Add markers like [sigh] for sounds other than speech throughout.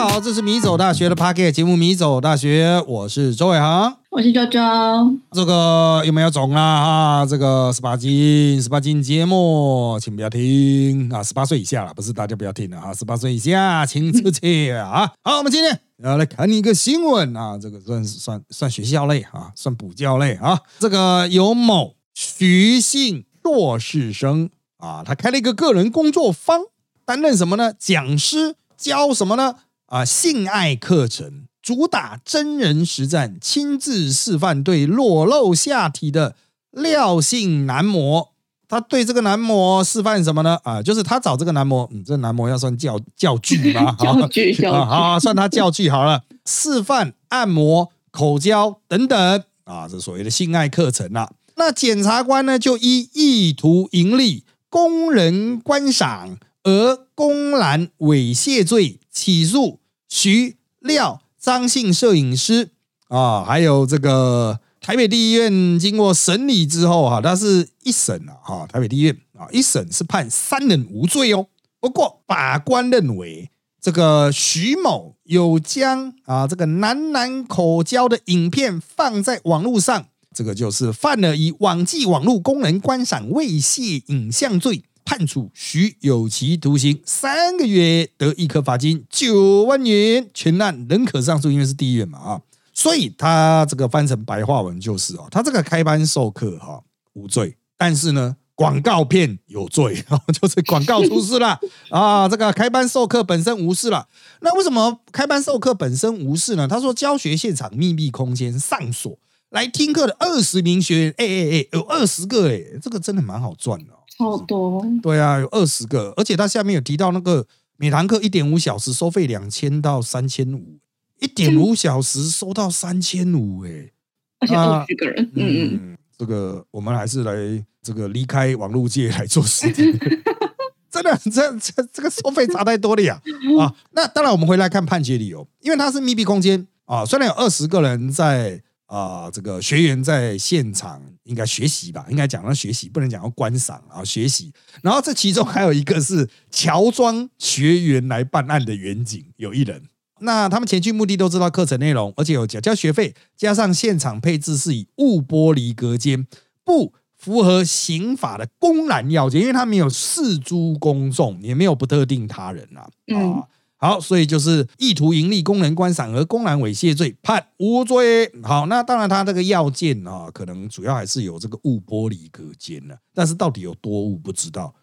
家好，这是米走大学的 packet 节目《米走大学》，我是周伟航，我是周周。这个有没有肿啦？啊，这个十八禁，十八禁节目，请不要听啊！十八岁以下了，不是大家不要听了啊！十八岁以下，请出去啊！好，我们今天要来看一个新闻啊，这个算算算学校类啊，算补教类啊。这个有某徐姓硕士生啊，他开了一个个人工作坊，担任什么呢？讲师，教什么呢？啊，性爱课程主打真人实战，亲自示范对裸露下体的廖性男模。他对这个男模示范什么呢？啊，就是他找这个男模，嗯，这男模要算教教具吗？教具，[laughs] 教具，好，算他教具好了。示范按摩、口交等等啊，这所谓的性爱课程啊。那检察官呢，就依意图盈利、供人观赏而公然猥亵罪起诉。徐廖张姓摄影师啊，还有这个台北地院经过审理之后哈，他是一审啊哈，台北地院啊一审是判三人无罪哦。不过法官认为这个徐某有将啊这个男男口交的影片放在网络上，这个就是犯了以网际网络供人观赏猥亵影像罪。判处徐有期徒刑三个月，得一颗罚金九万元。全案仍可上诉，因为是第一院嘛啊，所以他这个翻成白话文就是哦，他这个开班授课哈无罪，但是呢广告片有罪，[laughs] 就是广告出事了 [laughs] 啊。这个开班授课本身无事了，那为什么开班授课本身无事呢？他说教学现场秘密空间上锁，来听课的二十名学员，哎哎哎，有二十个哎，这个真的蛮好赚的。好多对啊，有二十个，而且他下面有提到那个每堂课一点五小时收费两千到三千五，一点五小时收到三千五，哎，而且二十个人，嗯嗯，这个我们还是来这个离开网络界来做实体，[laughs] 真的这这这个收费差太多了呀 [laughs] 啊！那当然我们回来看判决理由，因为它是密闭空间啊，虽然有二十个人在。啊，这个学员在现场应该学习吧？应该讲要学习，不能讲要观赏啊，学习。然后这其中还有一个是乔装学员来办案的远景，有一人。那他们前去目的都知道课程内容，而且有缴交学费，加上现场配置是以雾玻璃隔间，不符合刑法的公然要件，因为他没有示诸公众，也没有不特定他人啊。啊。好，所以就是意图盈利、供人观赏而公然猥亵罪，判无罪。好，那当然他这个要件啊，可能主要还是有这个雾玻璃隔间了。但是到底有多雾不知道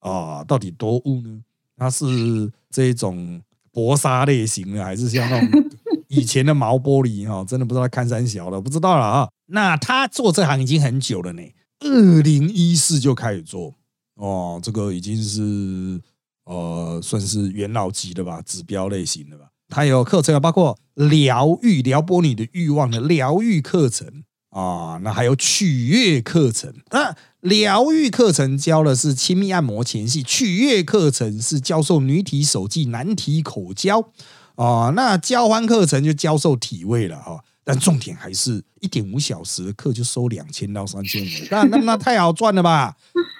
啊？到底多雾呢？它是这种薄纱类型的，还是像那种以前的毛玻璃？哈，真的不知道看三小了，不知道了啊。那他做这行已经很久了呢，二零一四就开始做哦，这个已经是。呃，算是元老级的吧，指标类型的吧。它有课程，包括疗愈、撩拨你的欲望的疗愈课程啊，那还有取悦课程。那疗愈课程教的是亲密按摩前戏，取悦课程是教授女体手技、男体口交啊。那交欢课程就教授体位了哈。但重点还是一点五小时的课就收两千到三千五，那那那太好赚了吧？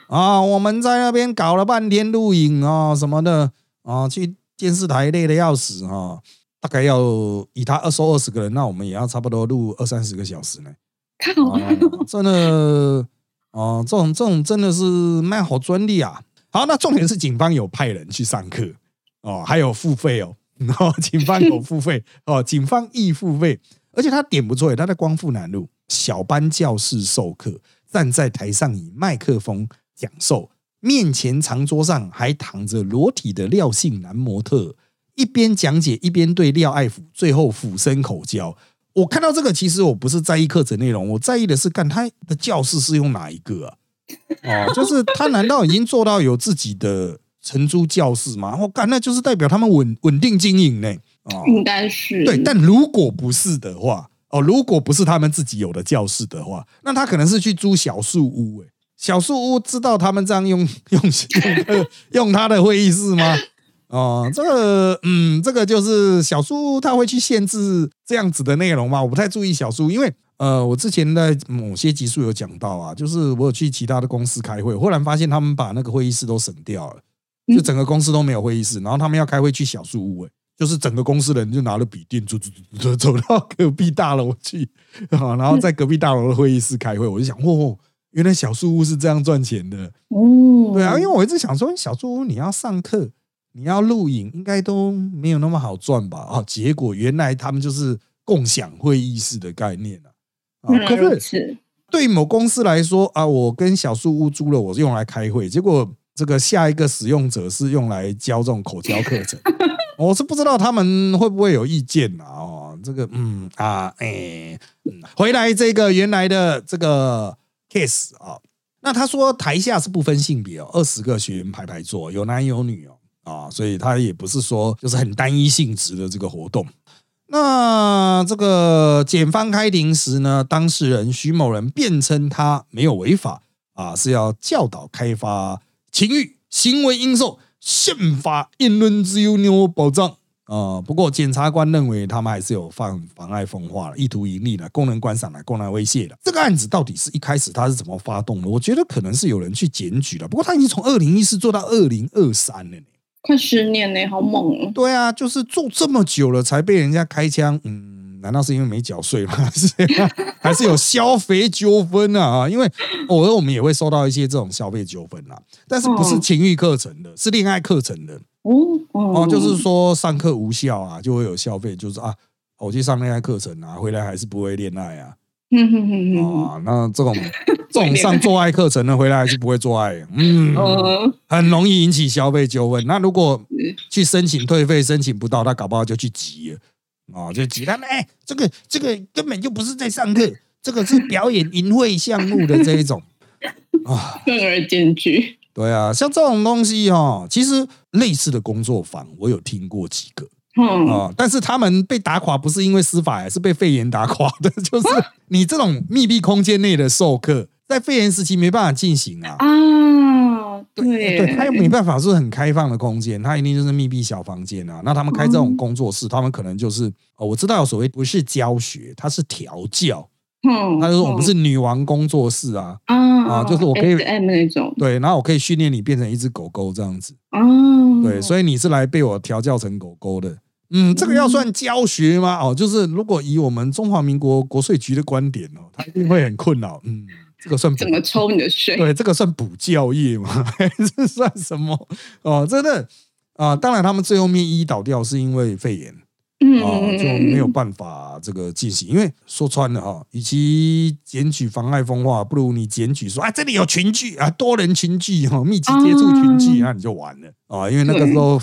啊，我们在那边搞了半天录影啊什么的啊，去电视台累的要死哈，大概要以他二收二十个人，那我们也要差不多录二三十个小时呢。真的啊，这种这种真的是卖好专利啊。好，那重点是警方有派人去上课哦，还有付费哦，哦，警方有付费哦，警方亦付费。而且他点不错，他在光复南路小班教室授课，站在台上以麦克风讲授，面前长桌上还躺着裸体的廖姓男模特，一边讲解一边对廖爱抚，最后俯身口交。我看到这个，其实我不是在意课程内容，我在意的是看他的教室是用哪一个啊？哦，就是他难道已经做到有自己的承租教室吗？我干，那就是代表他们稳稳定经营呢。哦，应该是对，但如果不是的话，哦，如果不是他们自己有的教室的话，那他可能是去租小树屋。哎，小树屋知道他们这样用 [laughs] 用用用他的会议室吗？哦，这个，嗯，这个就是小树屋，他会去限制这样子的内容吗？我不太注意小树，因为呃，我之前在某些集数有讲到啊，就是我有去其他的公司开会，忽然发现他们把那个会议室都省掉了，就整个公司都没有会议室，然后他们要开会去小树屋。哎。就是整个公司的人就拿了笔电，走走走走走到隔壁大楼去啊，然后在隔壁大楼的会议室开会。我就想，哦，原来小树屋是这样赚钱的。哦，对啊，因为我一直想说，小树屋你要上课，你要录影，应该都没有那么好赚吧？啊，结果原来他们就是共享会议室的概念啊。啊，[laughs] 可是是对某公司来说啊，我跟小树屋租了，我是用来开会，结果这个下一个使用者是用来教这种口交课程。[laughs] 我是不知道他们会不会有意见啊？哦，这个，嗯啊，哎，回来这个原来的这个 case 啊，那他说台下是不分性别哦，二十个学员排排坐，有男有女哦，啊，所以他也不是说就是很单一性质的这个活动。那这个检方开庭时呢，当事人徐某人辩称他没有违法啊，是要教导开发情欲行为应受。宪法言论自由有保障啊，不过检察官认为他们还是有犯妨碍风化意图盈利的、功能观赏的、功能威胁的。这个案子到底是一开始他是怎么发动的？我觉得可能是有人去检举了，不过他已经从二零一四做到二零二三了呢，快十年呢，好猛哦！对啊，就是做这么久了才被人家开枪，嗯。难道是因为没缴税吗？还 [laughs] 是还是有消费纠纷啊？因为偶尔我们也会收到一些这种消费纠纷啊，但是不是情欲课程的，是恋爱课程的。哦哦，就是说上课无效啊，就会有消费，就是啊，我去上恋爱课程啊，回来还是不会恋爱啊，嗯哼哼哼。啊，那这种这种上做爱课程的回来还是不会做爱，嗯，很容易引起消费纠纷。那如果去申请退费申请不到，他搞不好就去急了。哦，就其他们哎，这个这个根本就不是在上课，这个是表演淫秽项目的这一种啊，更而兼具。对啊，像这种东西哦，其实类似的工作坊我有听过几个，嗯啊，但是他们被打垮不是因为司法，是被肺炎打垮的，[laughs] 就是你这种密闭空间内的授课，在肺炎时期没办法进行啊啊。对，对，他又没办法是很开放的空间，他一定就是密闭小房间啊。那他们开这种工作室，他们可能就是哦，我知道有所谓不是教学，他是调教。嗯，他就说我们是女王工作室啊，啊，就是我可以 M 那种，对，然后我可以训练你变成一只狗狗这样子。哦，对，所以你是来被我调教成狗狗的。嗯，这个要算教学吗？哦，就是如果以我们中华民国国税局的观点哦，他一定会很困扰。嗯。这个算怎么抽你的税？对，这个算补教业吗？[laughs] 还是算什么？哦，真的啊！当然，他们最后面一倒掉是因为肺炎，啊，就没有办法这个进行。因为说穿了哈，与其检举妨碍风化，不如你检举说啊，这里有群聚啊，多人群聚哈，密集接触群聚，那你就完了啊！因为那个时候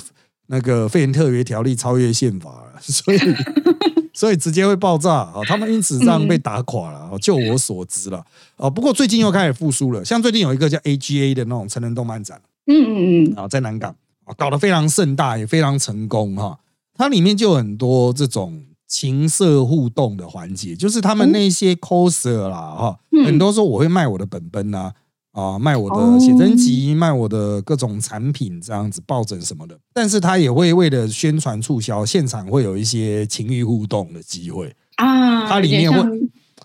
那个肺炎特别条例超越宪法了，所以。[laughs] 所以直接会爆炸啊！他们因此这样被打垮了。[laughs] 就我所知了啊，不过最近又开始复苏了。像最近有一个叫 AGA 的那种成人动漫展，嗯嗯嗯，啊，在南港啊，搞得非常盛大，也非常成功哈。它里面就有很多这种情色互动的环节，就是他们那些 coser 啦哈，很多时候我会卖我的本本啊。啊，卖我的写真集，卖我的各种产品，这样子抱枕什么的。但是他也会为了宣传促销，现场会有一些情欲互动的机会啊。它里面会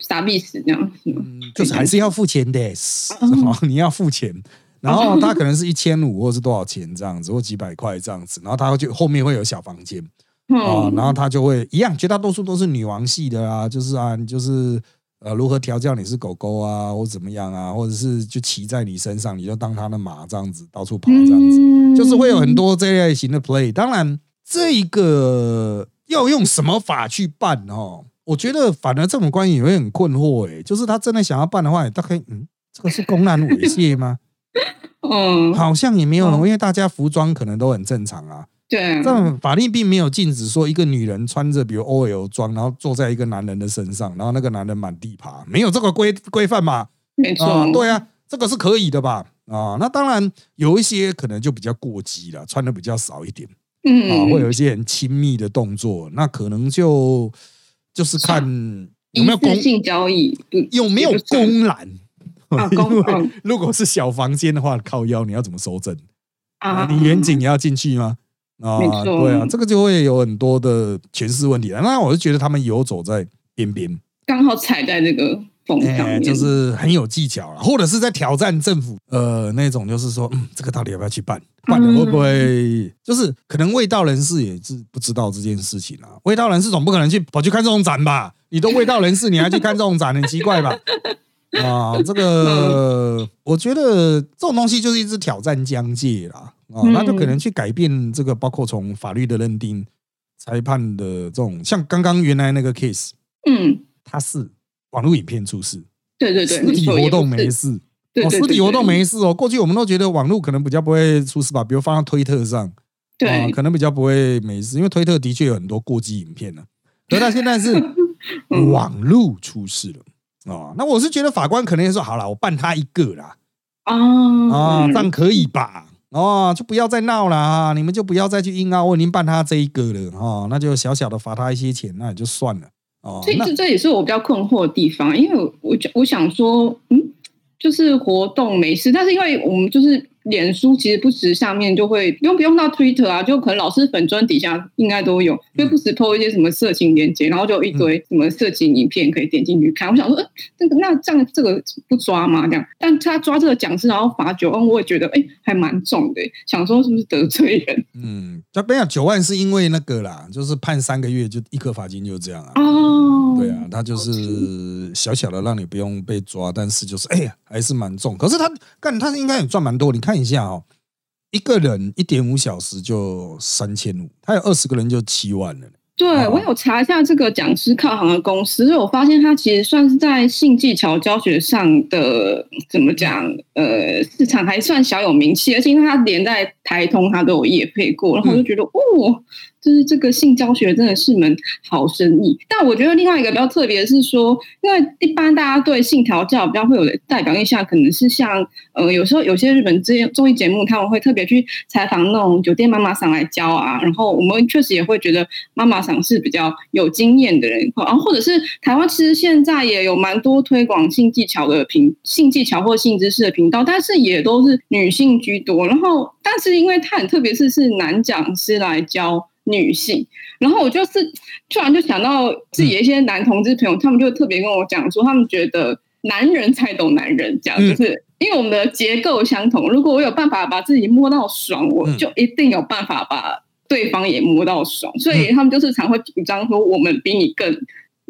傻逼死这样，嗯，就是还是要付钱的，[laughs] 你要付钱。然后他可能是一千五，或是多少钱这样子，或几百块这样子。然后他就后面会有小房间啊，然后他就会一样，绝大多数都是女王系的啊，就是啊，你就是。呃，如何调教你是狗狗啊，或怎么样啊，或者是就骑在你身上，你就当它的马这样子到处跑这样子，就是会有很多这类型的 play。当然，这一个要用什么法去办哦？我觉得反而这种关系也会很困惑诶。就是他真的想要办的话，大概嗯，这个是公然猥亵吗？嗯，[laughs] 好像也没有，因为大家服装可能都很正常啊。对，这法律并没有禁止说一个女人穿着比如 OL 装，然后坐在一个男人的身上，然后那个男人满地爬，没有这个规规范嘛？没错，对啊，这个是可以的吧？啊，那当然有一些可能就比较过激了，穿的比较少一点，嗯，啊，会有一些很亲密的动作，那可能就就是看有没有公性交易，有没有公然？[laughs] 因为如果是小房间的话，靠腰你要怎么收证啊？你远景也要进去吗？啊，对啊，这个就会有很多的诠释问题了。那我就觉得他们游走在边边，刚好踩在这个风上就是很有技巧了，或者是在挑战政府，呃，那种就是说，嗯，这个到底要不要去办？办了会不会就是可能味道人士也是不知道这件事情啊？味道人士总不可能去跑去看这种展吧？你都味道人士，你还去看这种展，[laughs] 很奇怪吧？啊，这个我觉得这种东西就是一直挑战疆界啦，啊，嗯那就可能去改变这个，包括从法律的认定、裁判的这种，像刚刚原来那个 case，嗯，它是网络影片出事，对对对，实体活动没，事，对哦，对对对实体活动没事哦。过去我们都觉得网络可能比较不会出事吧，比如放到推特上，啊，对，可能比较不会没事，因为推特的确有很多过激影片呢、可是它现在是 [laughs] 嗯。网络出事了。哦，那我是觉得法官可能也说好了，我办他一个啦，啊啊，嗯这样可以吧？哦，就不要再闹了啊！你们就不要再去硬拗，我已经办他这一个了哦，那就小小的罚他一些钱，那也就算了哦。那所以这这也是我比较困惑的地方，因为我我我想说，嗯，就是活动没事，但是因为我们就是脸书，其实不时下面就会用不用到 Twitter 啊，就可能老师粉砖底下应该都有，就不时 po 一些什么色情链接，然后就一堆什么色情影片可以点进去看。我想说，呃，这个那这样这个不抓吗？这样，但他抓这个讲师，然后罚九万，我也觉得哎、还蛮重的，想说是不是得罪人 [laughs] 嗯，他没有九万是因为那个啦，就是判三个月就一颗罚金就这样啊。哦？对啊，他就是小小的让你不用被抓，但是就是哎呀还是蛮重。可是他干他应该也赚蛮多，你看一下哦，一个人一点五小时就三千五，他有二十个人就七万了。对，哦我有查一下这个讲师靠行的公司，所以我发现他其实算是在性技巧教学上的怎么讲，呃，市场还算小有名气，而且因为它连在台通他都有业配过，然后我就觉得，哦，就是这个性教学真的是门好生意。但我觉得另外一个比较特别的是说，因为一般大家对性调教比较会有的代表印象，可能是像呃，有时候有些日本这些综艺节目，他们会特别去采访那种酒店妈妈桑来教啊，然后我们确实也会觉得妈妈桑是比较有经验的人，然后或者是台湾其实现在也有蛮多推广性技巧的频性技巧或性知识的频道，但是也都是女性居多。然后，但是因为他很特别是是男讲师来教女性，然后我就是突然就想到自己的一些男同志朋友，他们就特别跟我讲说，他们觉得男人才懂男人，这样嗯就是因为我们的结构相同。如果我有办法把自己摸到爽，我嗯就一定有办法把对方也摸到爽。所以他们就是常会主张说，我们比你更。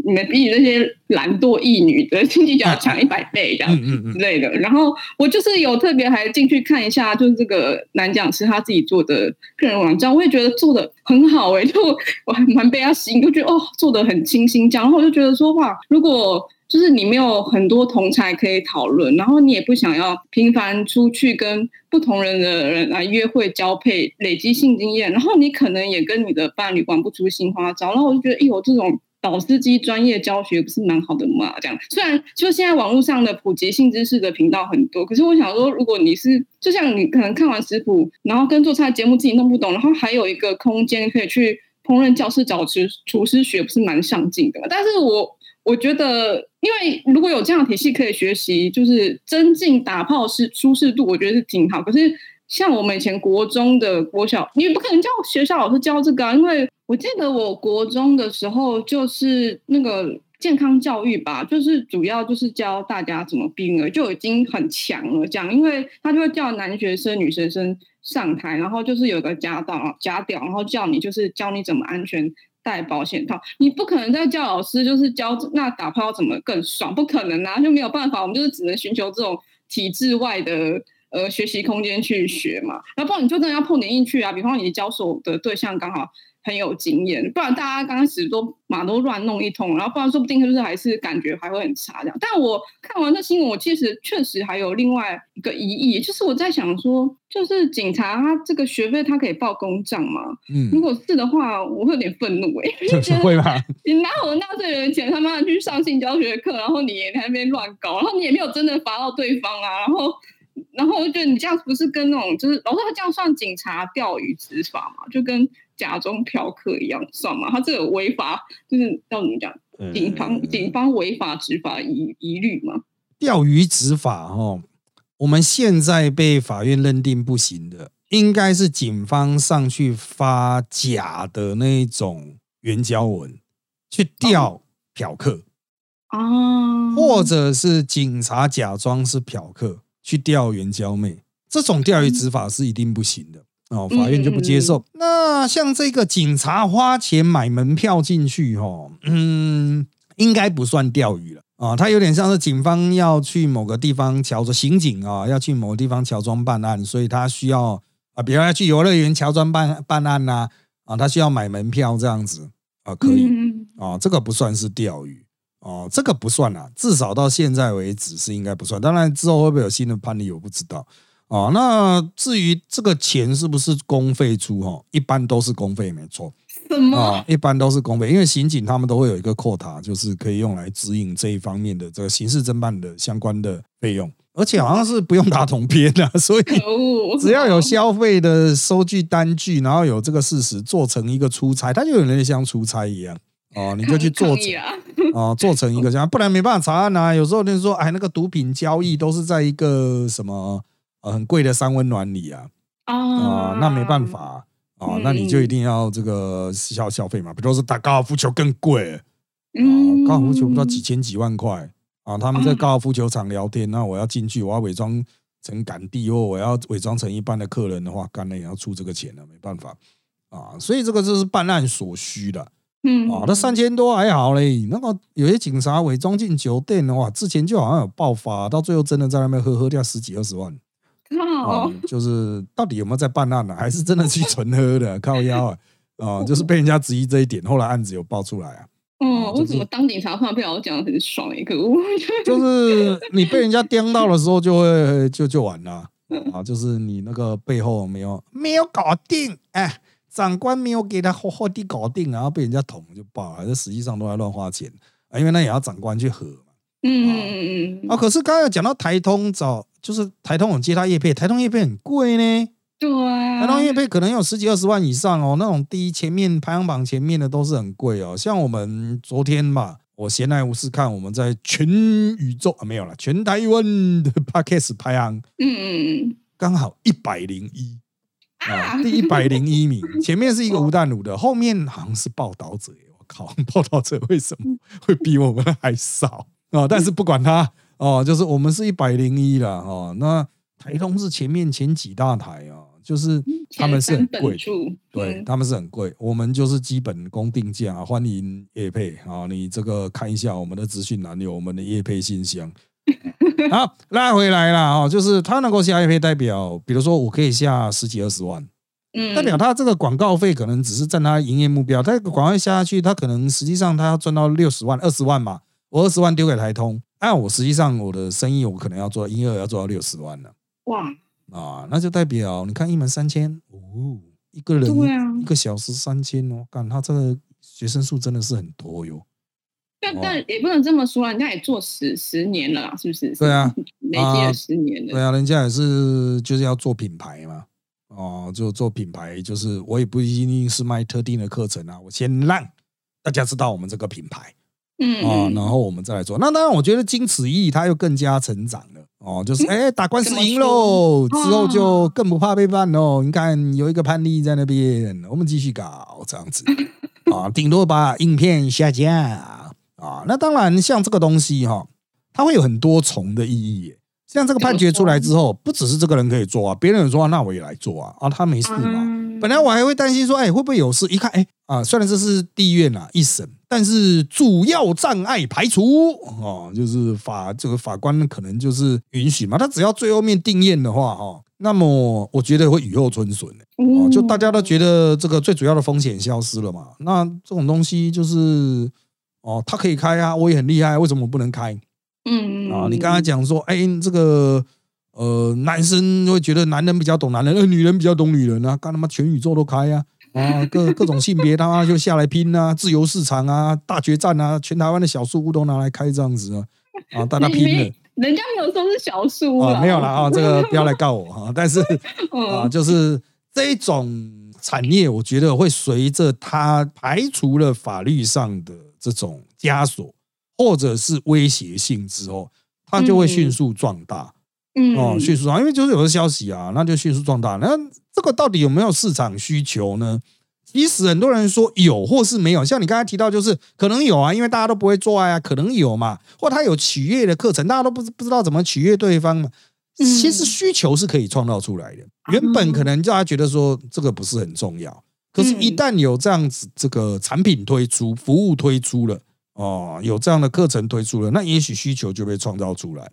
你们比你那些懒惰异女的经济要强一百倍，这样之类的。然后我就是有特别还进去看一下，就是这个男讲师他自己做的个人网站，我也觉得做的很好诶、[laughs] 就我还蛮被他吸引，就觉得哦做的很清新这样。然后我就觉得说哇，如果就是你没有很多同才可以讨论，然后你也不想要频繁出去跟不同人的人来约会交配，累积性经验，然后你可能也跟你的伴侣玩不出新花招，然后我就觉得，哎呦，这种导师机专业教学不是蛮好的嘛？这样，虽然就现在网络上的普及性知识的频道很多，可是我想说，如果你是就像你可能看完食谱，然后跟做菜节目自己弄不懂，然后还有一个空间可以去烹饪教室找厨厨师学，不是蛮上进的嘛？但是我我觉得，因为如果有这样的体系可以学习，就是增进打炮是舒适度，我觉得是挺好。可是像我们以前国中的国小，你不可能叫学校老师教这个啊，因为我记得我国中的时候就是那个健康教育吧，就是主要就是教大家怎么避孕，就已经很强了。这样，因为他就会叫男学生、女学生上台，然后就是有个家导、家屌，然后叫你就是教你怎么安全。戴保险套，你不可能再叫老师就是教那打炮怎么更爽，不可能啊，就没有办法，我们就是只能寻求这种体制外的呃学习空间去学嘛。然后不然你就真的要碰点进去啊，比方你教手的对象刚好很有经验，不然大家刚开始都马都乱弄一通，然后不然说不定就是还是感觉还会很差这样。但我看完这新闻，我其实确实还有另外一个疑义，就是我在想说，就是警察他这个学费他可以报公账吗？嗯如嗯，果是的话，我会有点愤怒哎、欸，[laughs] 就觉得会吧？你拿我纳税人钱他妈的去上性教学课，然后你也在那边乱搞，然后你也没有真的罚到对方啊，然后然后我就觉得你这样不是跟那种就是老师他这样算警察钓鱼执法嘛，就跟假装嫖客一样算嘛？他这个违法就是要怎么讲？警方嗯警方违法执法疑疑虑嘛？钓鱼执法哦，我们现在被法院认定不行的，应该是警方上去发假的那种援交文，去钓嫖客。啊，或者是警察假装是嫖客去钓援交妹，这种钓鱼执法是一定不行的哦，法院就不接受。那像这个警察花钱买门票进去，哈，嗯，应该不算钓鱼了啊，它有点像是警方要去某个地方乔装刑警啊，要去某个地方乔装办案，所以他需要啊，比如要去游乐园乔装办办案呐，啊，他需要买门票这样子啊，可以啊，这个不算是钓鱼。哦，这个不算啦，至少到现在为止是应该不算。当然之后会不会有新的判例，我不知道。哦，那至于这个钱是不是公费出？哈，一般都是公费，没错。什么？一般都是公费，因为刑警他们都会有一个扣塔，就是可以用来指引这一方面的这个刑事侦办的相关的费用，而且好像是不用打统编的，所以 [laughs] 只要有消费的收据单据，然后有这个事实做成一个出差，它就有点像出差一样。哦，你就去做成哦，做成一个这样，[laughs] 不然没办法查案啊。有时候就说，哎，那个毒品交易都是在一个什么很贵的三温暖里啊啊，那没办法啊，那你就一定要这个消消费嘛。比如说打高尔夫球更贵，啊，高尔夫球不知道几千几万块啊。他们在高尔夫球场聊天，那我要进去，我要伪装成赶地，或我要伪装成一般的客人的话，干了也要出这个钱了，没办法啊。所以这个就是办案所需的。嗯，啊，那三千多还好嘞。那个有些警察伪装进酒店的话，之前就好像有爆发，到最后真的在那边喝喝掉十几二十万。靠，就是到底有没有在办案呢？[laughs] 还是真的去纯喝的？[laughs] 靠腰啊，啊，就是被人家质疑这一点，后来案子有爆出来啊。哦，为什么当警察突然被我讲的很爽？一个，就是你被人家盯到的时候，就会就就完了啊。就是你那个背后没有没有搞定，哎。长官没有给他好好的搞定，然后被人家捅就爆了，这实际上都在乱花钱啊，因为那也要长官去核嘛。嗯嗯嗯嗯。啊，可是刚刚讲到台通找，就是台通有接他叶配，台通叶配很贵呢。对啊。台通叶配可能有十几二十万以上哦，那种第一前面排行榜前面的都是很贵哦。像我们昨天嘛，我闲来无事看，我们在全宇宙啊没有了，全台湾的 [laughs] podcast 排行，嗯嗯嗯，刚好一百零一。[laughs] 啊，第一百零一名，[laughs] 前面是一个吴淡如的，后面好像是报道者。我靠，[laughs] 报道者为什么会比我们还少啊？但是不管他哦，就是我们是一百零一了哦。那台通是前面前几大台啊，就是他们是很贵，对他们是很贵。我们就是基本工定价，欢迎叶配啊，你这个看一下我们的资讯栏有我们的叶配信箱。[laughs] 好，拉回来了哦，就是他能够下 IP 代表，比如说我可以下十几二十万，嗯，代表他这个广告费可能只是占他营业目标，他广告下下去，他可能实际上他要赚到六十万、二十万嘛，我二十万丢给台通，按我实际上我的生意我可能要做营业额要做到六十万了，哇。啊，那就代表你看一门三千哦，一个人一个小时三千哦，干他这个学生数真的是很多哟。但但也不能这么说啊，人家也做十十年了，是不是？对啊，累积了十年了。对啊，人家也是就是要做品牌嘛，哦，就做品牌，就是我也不一定是卖特定的课程啊，我先让大家知道我们这个品牌，嗯啊，然后我们再来做。那当然，我觉得经此一役，他又更加成长了，哦，就是哎，打官司赢喽，之后就更不怕被办喽。你看有一个判例在那边，我们继续搞这样子 [laughs] 啊，顶多把影片下架。啊，那当然，像这个东西哈，它会有很多重的意义。像这个判决出来之后，不只是这个人可以做啊，别人说那我也来做啊，啊，他没事嘛。本来我还会担心说，哎，会不会有事？一看，哎，啊，虽然这是地院啊一审，但是主要障碍排除哦，就是法这个法官可能就是允许嘛。他只要最后面定验的话，哈，那么我觉得会雨后春笋哦，就大家都觉得这个最主要的风险消失了嘛。那这种东西就是。哦，他可以开啊，我也很厉害，为什么不能开？嗯啊，你刚才讲说，哎，这个呃，男生会觉得男人比较懂男人，呃，女人比较懂女人啊，干他妈全宇宙都开啊，[laughs] 啊，各各种性别他妈就下来拼啊，自由市场啊，大决战啊，全台湾的小树屋都拿来开这样子啊，啊，[laughs] 大家拼了，人家没有说是小树屋啊，没有了啊，这个不要来告我哈，[laughs] 但是啊，就是这种产业，我觉得会随着它排除了法律上的。这种枷锁或者是威胁性之后，它就会迅速壮大。嗯，哦，迅速啊，因为就是有个消息啊，那就迅速壮大。那这个到底有没有市场需求呢？其实很多人说有或是没有，像你刚才提到，就是可能有啊，因为大家都不会做爱啊，可能有嘛，或他有取悦的课程，大家都不不知道怎么取悦对方嘛。其实需求是可以创造出来的，原本可能大家觉得说这个不是很重要，可是，一旦有这样子这个产品推出、服务推出了，哦，有这样的课程推出了，那也许需求就被创造出来。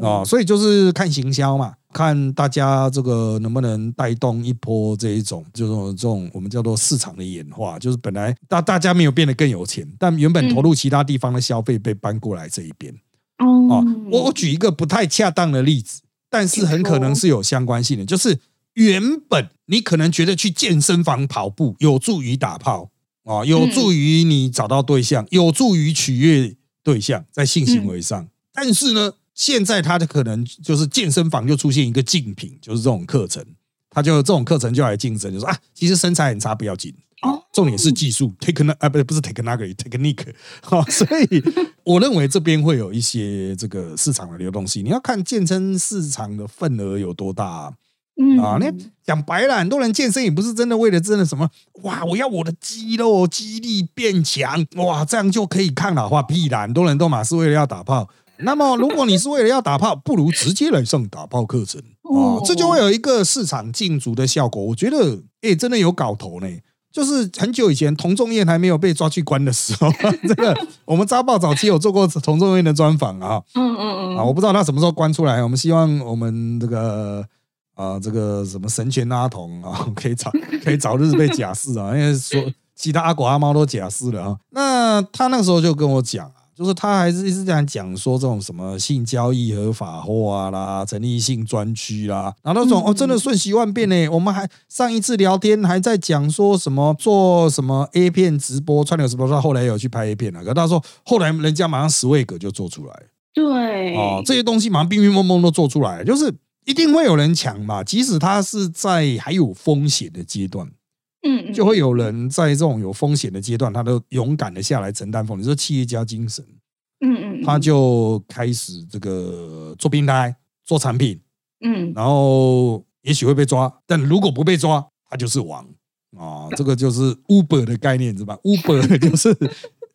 哦，所以就是看行销嘛，看大家这个能不能带动一波这一种，就是这种我们叫做市场的演化，就是本来大大家没有变得更有钱，但原本投入其他地方的消费被搬过来这一边。哦，我我举一个不太恰当的例子，但是很可能是有相关性的，就是原本你可能觉得去健身房跑步有助于打炮啊，有助于你找到对象，有助于取悦对象在性行为上，但是呢。现在他的可能就是健身房就出现一个竞品，就是这种课程，他就这种课程就来竞争，就说啊，其实身材很差不要紧，哦，重点是技术，techn 啊，不是不是 technology，technique，好，[laughs] 所以我认为这边会有一些这个市场的流动性，你要看健身市场的份额有多大，嗯啊，那讲白了，很多人健身也不是真的为了真的什么，哇，我要我的肌肉肌力变强，哇，这样就可以抗老化，屁啦，很多人都嘛是为了要打炮。那么，如果你是为了要打炮，不如直接来上打炮课程啊，这就会有一个市场竞逐的效果。我觉得，哎，真的有搞头呢。就是很久以前，童仲彦还没有被抓去关的时候，[laughs] 这个我们扎报早期有做过童仲彦的专访啊。嗯嗯嗯。啊，我不知道他什么时候关出来。我们希望我们这个啊，这个什么神拳阿童啊，[laughs] 可以早可以早日被假释啊，[laughs] 因为说其他阿狗阿猫都假释了啊。那他那个时候就跟我讲。就是他还是一直这样讲说这种什么性交易合法化啦，成立性专区啦，然后那种哦真的瞬息万变呢。我们还上一次聊天还在讲说什么做什么 A 片直播串流直播，他后来有去拍 A 片了。可他说后来人家马上十位格就做出来，对哦这些东西马上冰冰蒙蒙都做出来，就是一定会有人抢嘛，即使他是在还有风险的阶段。嗯，就会有人在这种有风险的阶段，他都勇敢的下来承担风险，说企业家精神。嗯嗯，他就开始这个做平台、做产品，嗯，然后也许会被抓，但如果不被抓，他就是王啊。这个就是 Uber 的概念，知道吧？Uber 就是。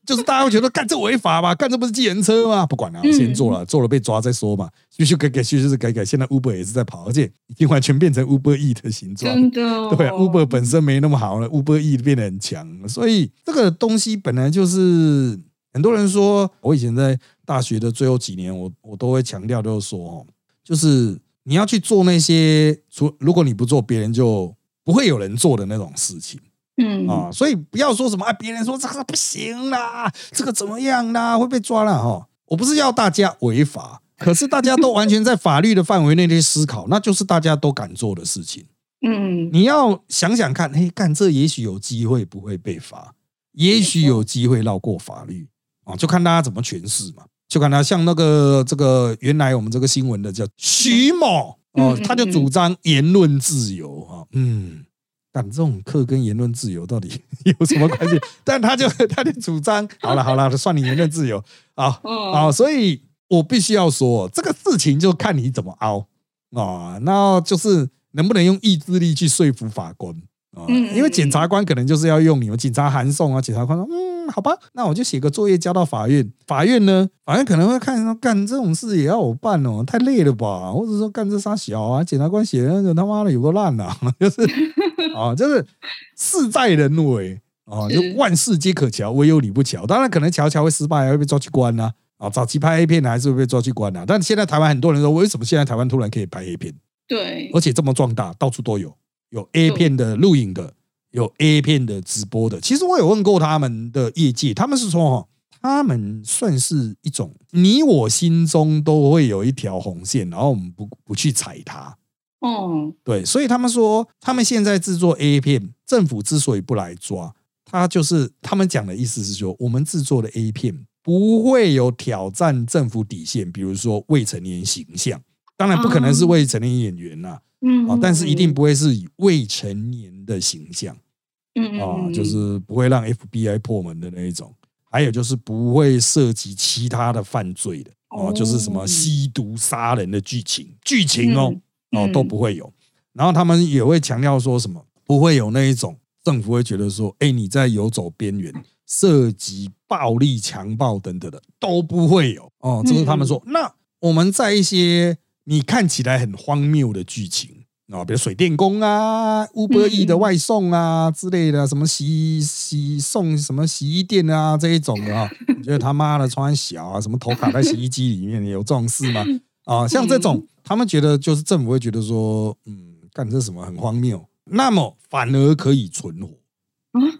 就是大家会觉得干这违法嘛？干这不是计人车吗？不管了，先做了，做了被抓再说嘛。继续改改，继续改改。现在 Uber 也是在跑，而且已经完全变成 Uber E 的形状。真的，对，Uber 本身没那么好了，Uber E 变得很强。所以这个东西本来就是很多人说，我以前在大学的最后几年，我我都会强调，就是说哦，就是你要去做那些，除如果你不做，别人就不会有人做的那种事情。嗯啊，所以不要说什么啊，别人说这个不行啦，这个怎么样啦，会被抓啦哈。我不是要大家违法，可是大家都完全在法律的范围内去思考，那就是大家都敢做的事情。嗯，你要想想看，嘿，干这也许有机会不会被罚，也许有机会绕过法律啊，就看大家怎么诠释嘛。就看他像那个这个原来我们这个新闻的叫徐某哦，他就主张言论自由啊，嗯。但这种课跟言论自由到底 [laughs] 有什么关系？[laughs] 但他就他的主张，好了好了，算你言论自由啊啊！所以我必须要说，这个事情就看你怎么凹啊，那就是能不能用意志力去说服法官啊？因为检察官可能就是要用你们警察函送啊，检察官说嗯。好吧，那我就写个作业交到法院。法院呢，法院可能会看说，干这种事也要我办哦，太累了吧？或者说干这啥小啊？检察官写的那个他妈的有个烂啊，[laughs] 就是 [laughs] 啊，就是事在人为啊，就万事皆可巧，唯有你不巧。当然可能巧巧会失败，会被抓去关呐。啊，早期拍 A 片的还是会被抓去关呐。但现在台湾很多人说，为什么现在台湾突然可以拍 A 片？对，而且这么壮大，到处都有，有 A 片的录影的。有 A 片的直播的，其实我有问过他们的业界，他们是说哈，他们算是一种你我心中都会有一条红线，然后我们不不去踩它。哦，对，所以他们说，他们现在制作 A 片，政府之所以不来抓，他就是他们讲的意思是说，我们制作的 A 片不会有挑战政府底线，比如说未成年形象，当然不可能是未成年演员呐。嗯啊，但是一定不会是以未成年的形象，嗯啊，就是不会让 FBI 破门的那一种，还有就是不会涉及其他的犯罪的哦，就是什么吸毒杀人的剧情剧情哦哦都不会有，然后他们也会强调说什么不会有那一种政府会觉得说，哎，你在游走边缘，涉及暴力、强暴等等的都不会有哦。这是他们说。那我们在一些你看起来很荒谬的剧情。啊，比如水电工啊，Uber E 的外送啊之类的，什么洗洗送什么洗衣店啊这一种的啊，[laughs] 我觉得他妈的穿小啊，什么头卡在洗衣机里面，有这种事吗？啊，像这种，他们觉得就是政府会觉得说，嗯，干这什么很荒谬，那么反而可以存活。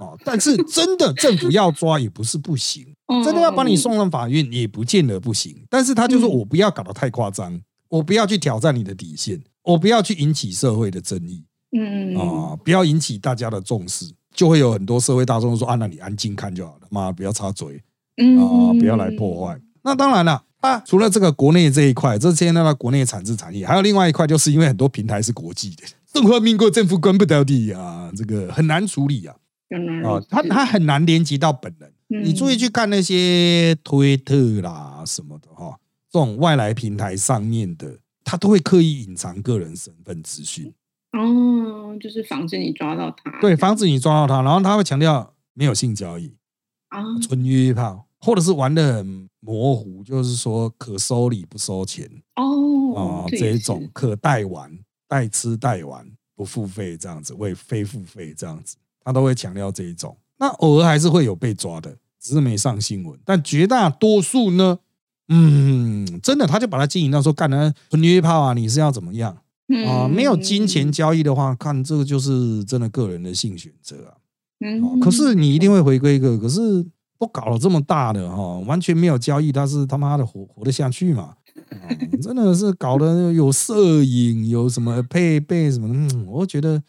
啊。但是真的政府要抓也不是不行，[laughs] 真的要把你送上法院也不见得不行。但是他就说我不要搞得太夸张，我不要去挑战你的底线。我不要去引起社会的争议，嗯。啊，不要引起大家的重视，就会有很多社会大众说啊，那你安静看就好了，妈不要插嘴，啊，不要来破坏。那当然了，啊，除了这个国内这一块，这现在的国内产制产业，还有另外一块，就是因为很多平台是国际的，中华民国政府关不到的啊，这个很难处理啊，啊，他他很难连接到本人。你注意去看那些推特啦什么的哈，这种外来平台上面的。他都会刻意隐藏个人身份资讯，哦，就是防止你抓到他。对，防止你抓到他，然后他会强调没有性交易啊，纯约炮，或者是玩的很模糊，就是说可收礼不收钱哦，啊，这一种可代玩、代吃、代玩不付费这样子，为非付费这样子，他都会强调这一种。那偶尔还是会有被抓的，只是没上新闻，但绝大多数呢？嗯，真的，他就把它经营到说干了纯约炮啊，你是要怎么样啊？没有金钱交易的话，看这个就是真的个人的性选择啊。嗯，可是你一定会回归一个，可是都搞了这么大的哈，完全没有交易，他是他妈的活活得下去嘛？[laughs] 真的是搞得有摄影，有什么配备什么？嗯，我觉得，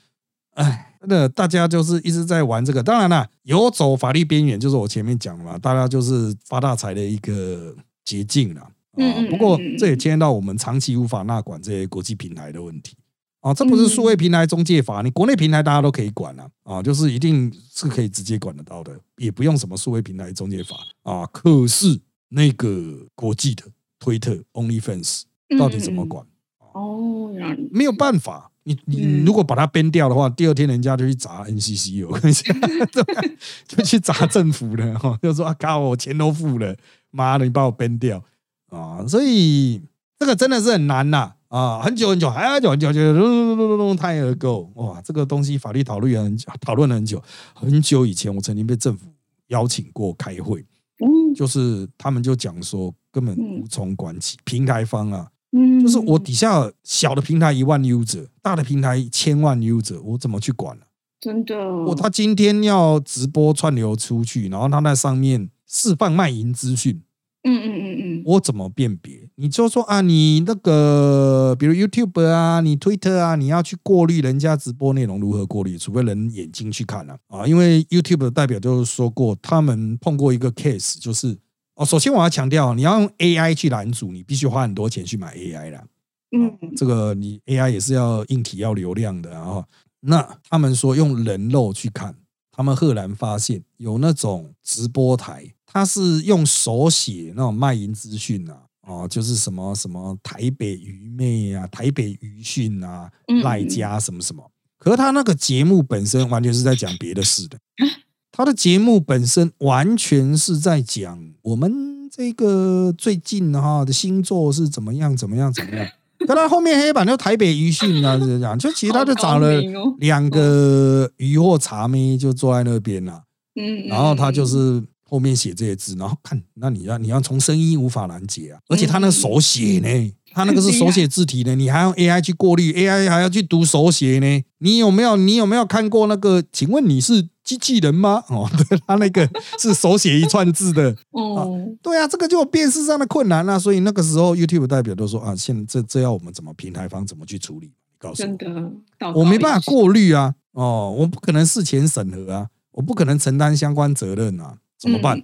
哎，真的大家就是一直在玩这个。当然了，游走法律边缘，就是我前面讲嘛，大家就是发大财的一个。捷径了啊！不过这也牵到我们长期无法纳管这些国际平台的问题啊！这不是数位平台中介法，你国内平台大家都可以管了啊，就是一定是可以直接管得到的，也不用什么数位平台中介法啊。可是那个国际的推特 OnlyFans 到底怎么管？哦，没有办法，你你如果把它编掉的话，第二天人家就去砸 NCC 我跟你讲，[laughs] [laughs] 就去砸政府了哈，就说啊，靠，我钱都付了。妈的，你把我编掉啊！所以这个真的是很难呐啊！很久很久，还要久很久，就隆隆隆隆太而够哇！这个东西法律讨论很讨论了很久，很久以前我曾经被政府邀请过开会，嗯，就是他们就讲说根本无从管起，平台方啊，嗯，就是我底下小的平台一万 user，大的平台千万 user，我怎么去管呢？真的，我他今天要直播串流出去，然后他在上面。释放卖淫资讯，嗯嗯嗯嗯，我怎么辨别？你就说啊，你那个，比如 YouTube 啊，你 Twitter 啊，你要去过滤人家直播内容，如何过滤？除非人眼睛去看了啊，因为 YouTube 的代表就是说过，他们碰过一个 case，就是哦，首先我要强调，你要用 AI 去拦阻，你必须花很多钱去买 AI 啦。嗯，这个你 AI 也是要硬体要流量的啊。那他们说用人肉去看，他们赫然发现有那种直播台。他是用手写那种卖淫资讯啊，哦，就是什么什么台北愚昧啊，台北愚讯啊，赖家什么什么。可是他那个节目本身完全是在讲别的事的，[laughs] 他的节目本身完全是在讲我们这个最近哈的星座是怎么样怎么样怎么样。可他后面黑板就台北愚讯啊，这样就其实他就找了两个鱼货茶妹就坐在那边了，嗯，然后他就是。后面写这些字，然后看，那你要你要从声音无法拦截啊，而且他那手写呢，他那个是手写字体呢，你还用 AI 去过滤，AI 还要去读手写呢。你有没有你有没有看过那个？请问你是机器人吗？哦，[laughs] 对，他那个是手写一串字的。[laughs] 哦，对啊，这个就有辨识上的困难啊。所以那个时候 YouTube 代表都说啊，现这这要我们怎么平台方怎么去处理？告诉我，真的，我没办法过滤啊。哦，我不可能事前审核啊，我不可能承担相关责任啊。怎么办？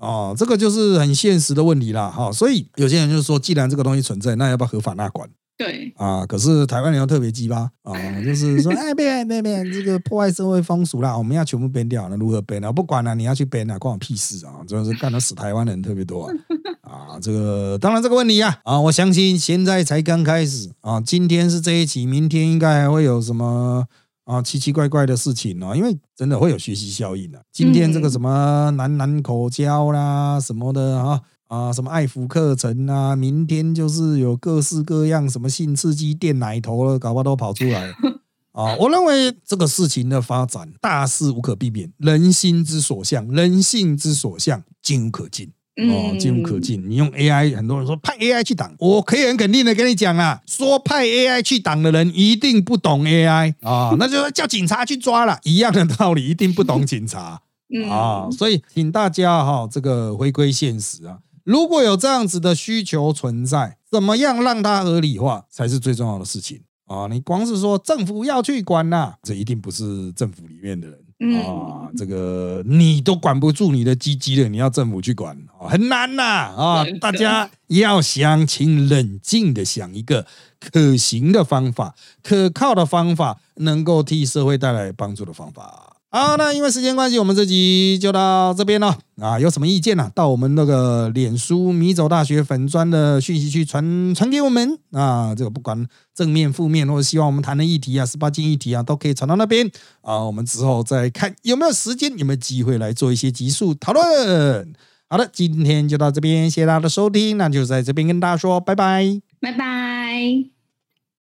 哦，这个就是很现实的问题啦。哈，所以有些人就是说，既然这个东西存在，那要不要合法纳管？对啊，可是台湾人又特别鸡巴啊，就是说，[laughs] 哎，别别别，这个破坏社会风俗啦，我们要全部编掉，那如何编呢？不管了，你要去编啊，关我屁事啊！主要是干的死台湾人特别多啊。[laughs] 啊，这个当然这个问题呀，啊，我相信现在才刚开始啊，今天是这一期，明天应该还会有什么？啊奇奇怪怪的事情哦，因为真的会有学习效应的。今天这个什么男男口交啦什么的啊啊，什么爱抚课程啊，明天就是有各式各样什么性刺激电奶头了，搞不好都跑出来 [laughs] 啊。我认为这个事情的发展大势无可避免，人心之所向，人性之所向，进无可进。哦，进无可进。你用 AI，很多人说派 AI 去挡，我可以很肯定的跟你讲啊，说派 AI 去挡的人一定不懂 AI [laughs] 啊，那就叫警察去抓了，[laughs] 一样的道理，一定不懂警察啊。所以，请大家哈，这个回归现实啊，如果有这样子的需求存在，怎么样让它合理化才是最重要的事情啊。你光是说政府要去管呐，这一定不是政府里面的人。啊，这个你都管不住你的鸡鸡了，你要政府去管很难呐！啊，大家要想，请冷静的想一个可行的方法、可靠的方法，能够替社会带来帮助的方法。好，那因为时间关系，我们这集就到这边了啊！有什么意见呢？到我们那个脸书米走大学粉砖的讯息区传传给我们啊！这个不管正面、负面，或者希望我们谈的议题啊、十八禁议题啊，都可以传到那边啊。我们之后再看有没有时间、有没有机会来做一些集数讨论。好的，今天就到这边，谢谢大家的收听，那就在这边跟大家说拜拜，拜拜。